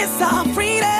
kiss our freedom.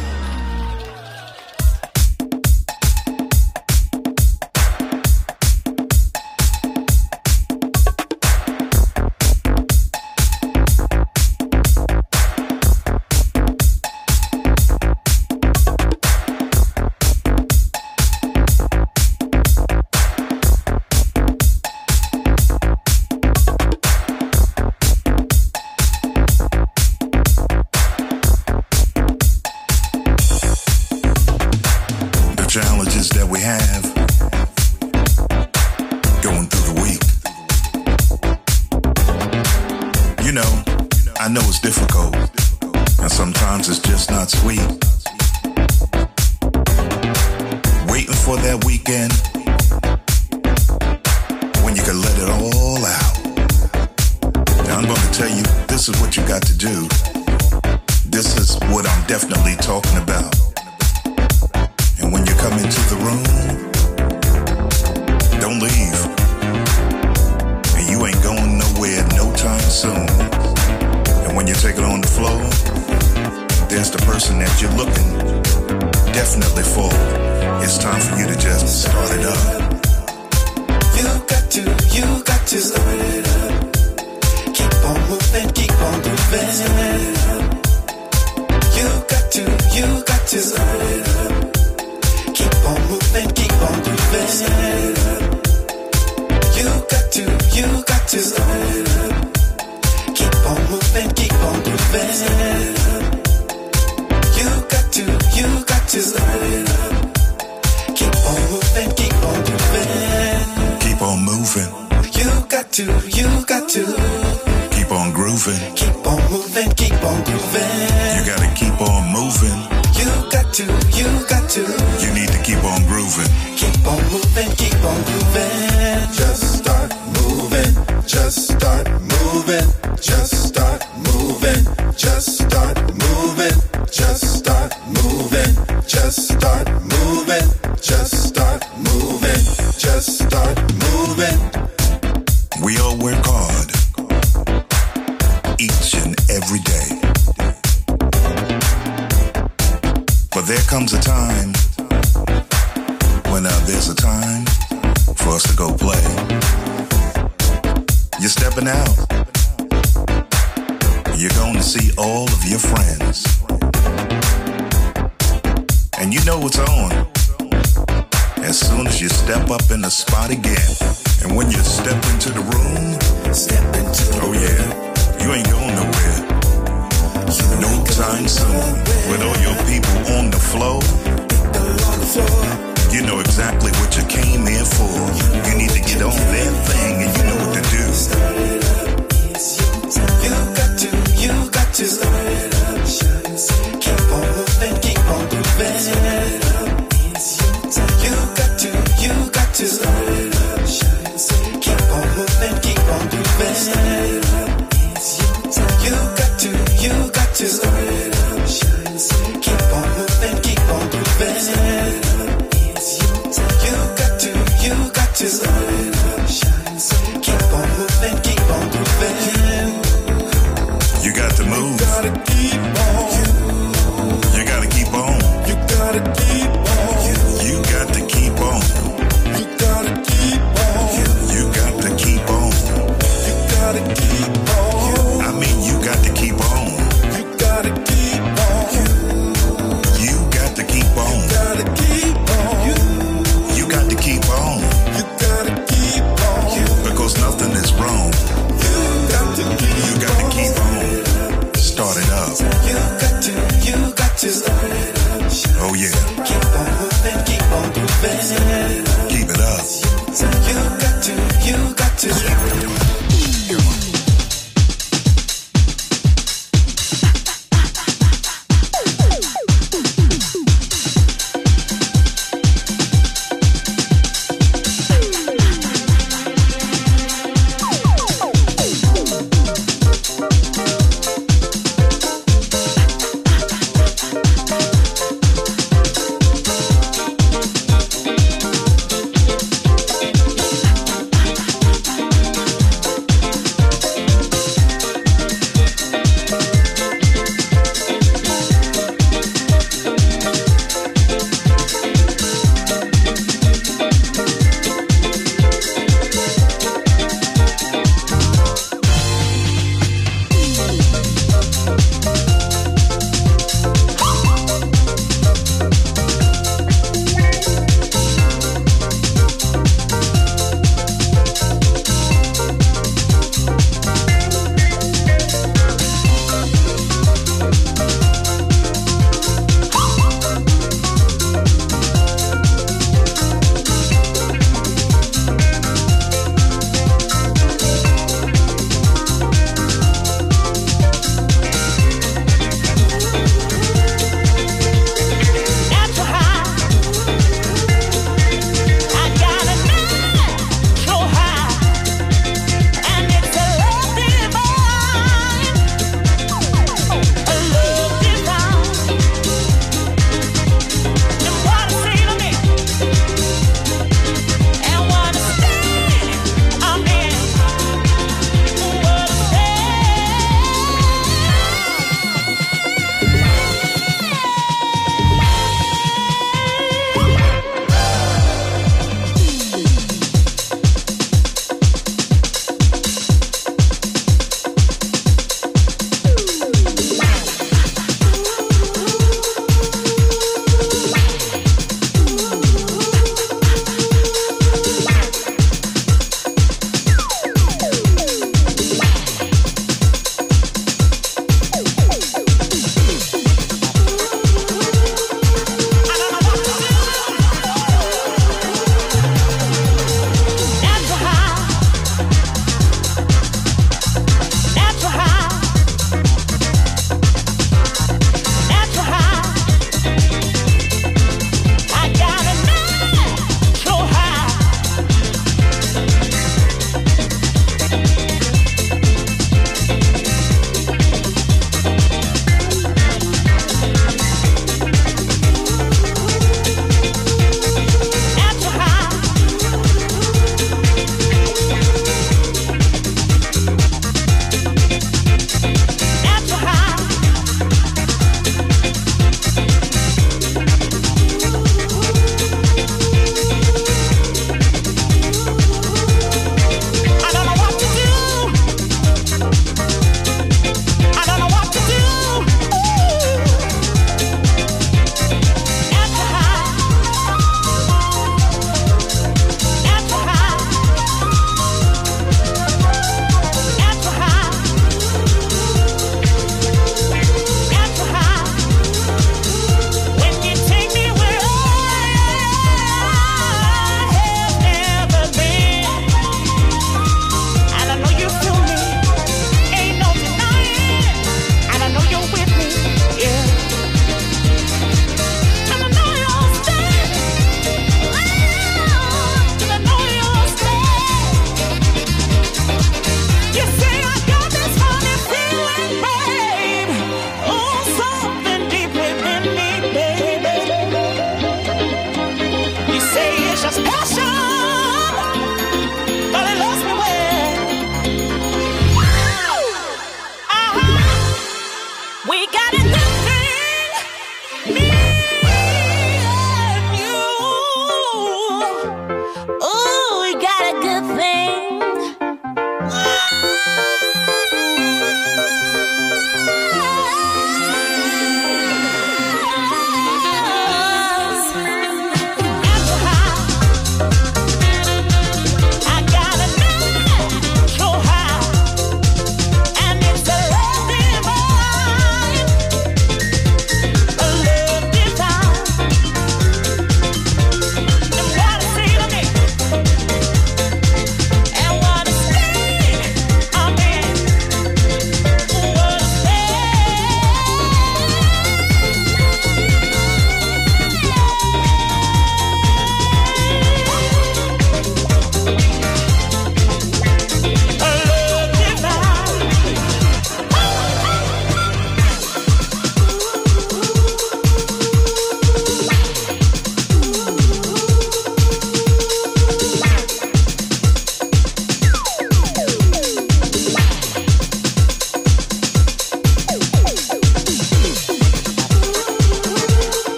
Keep on moving, keep on moving. Keep on moving. You got to, you got to. Keep on grooving. Keep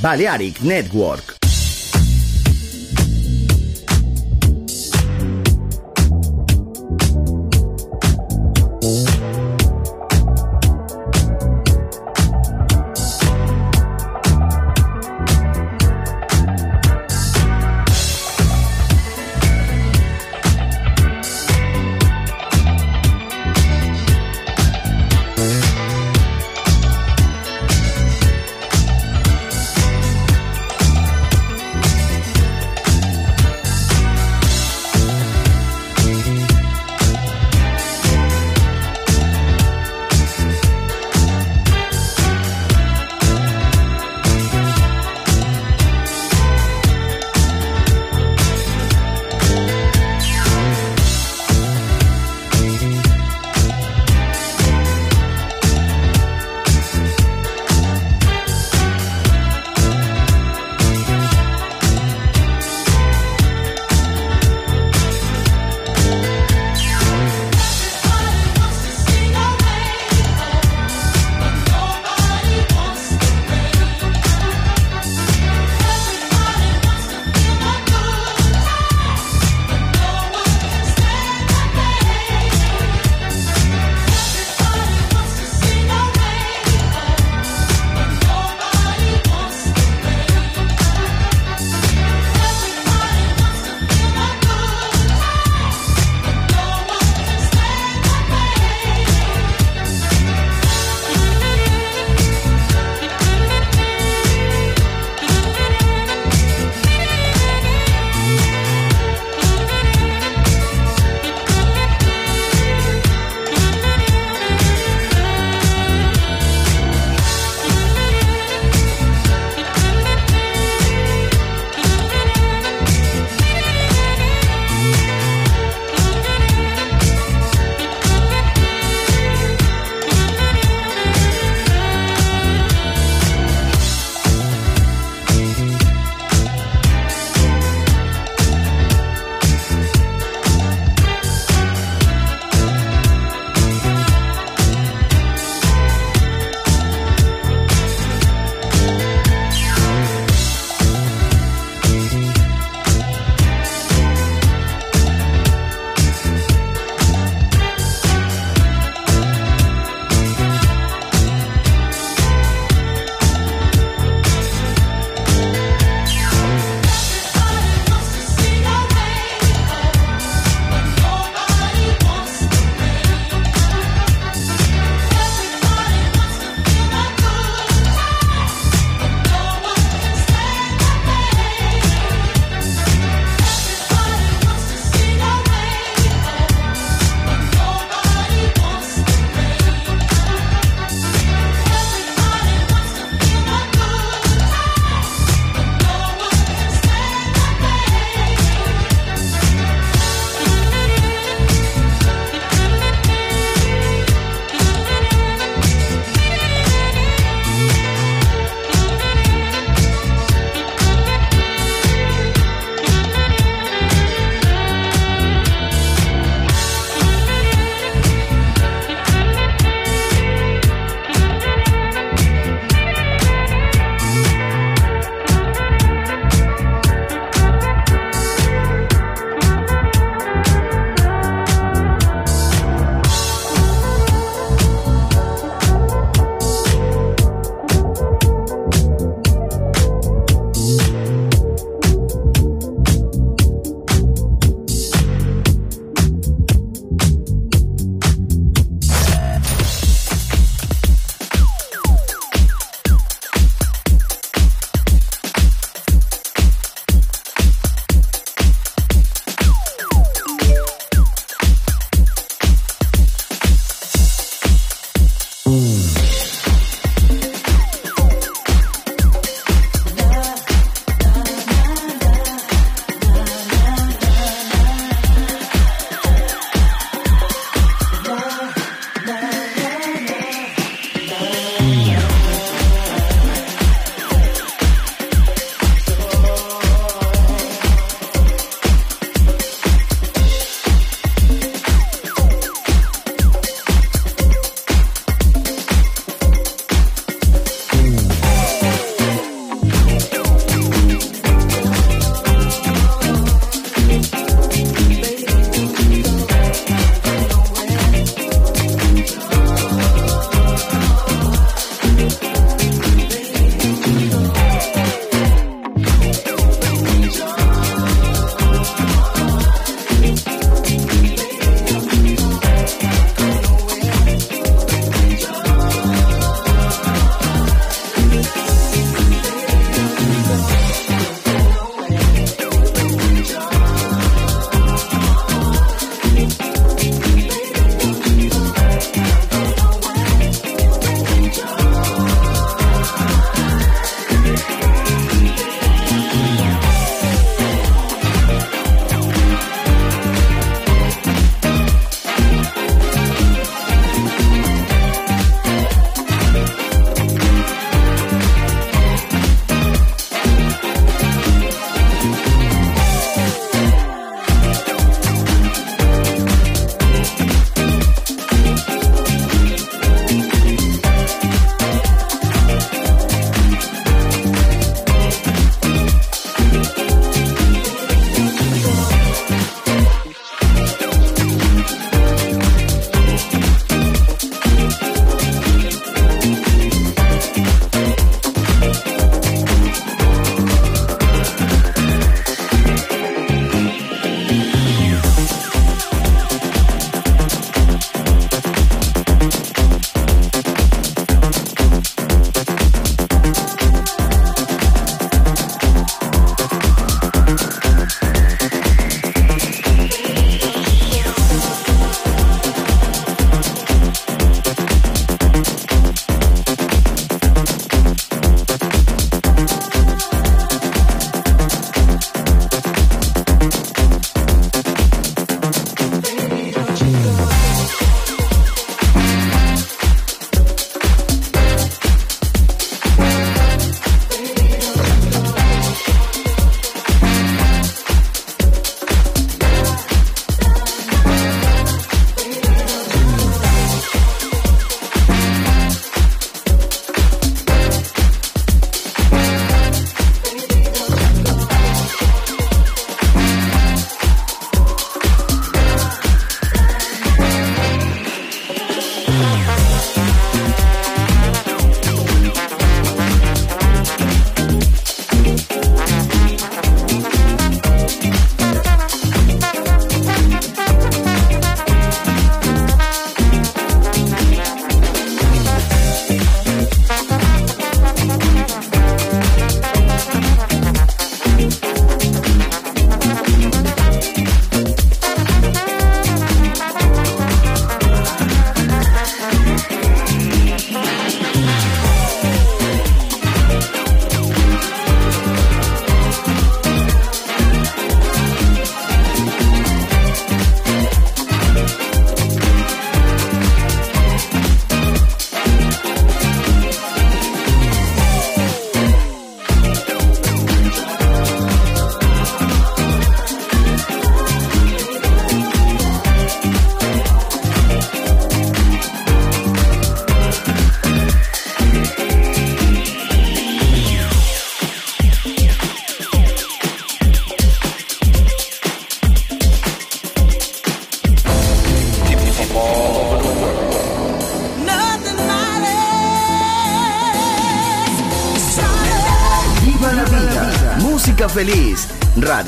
Balearic Network.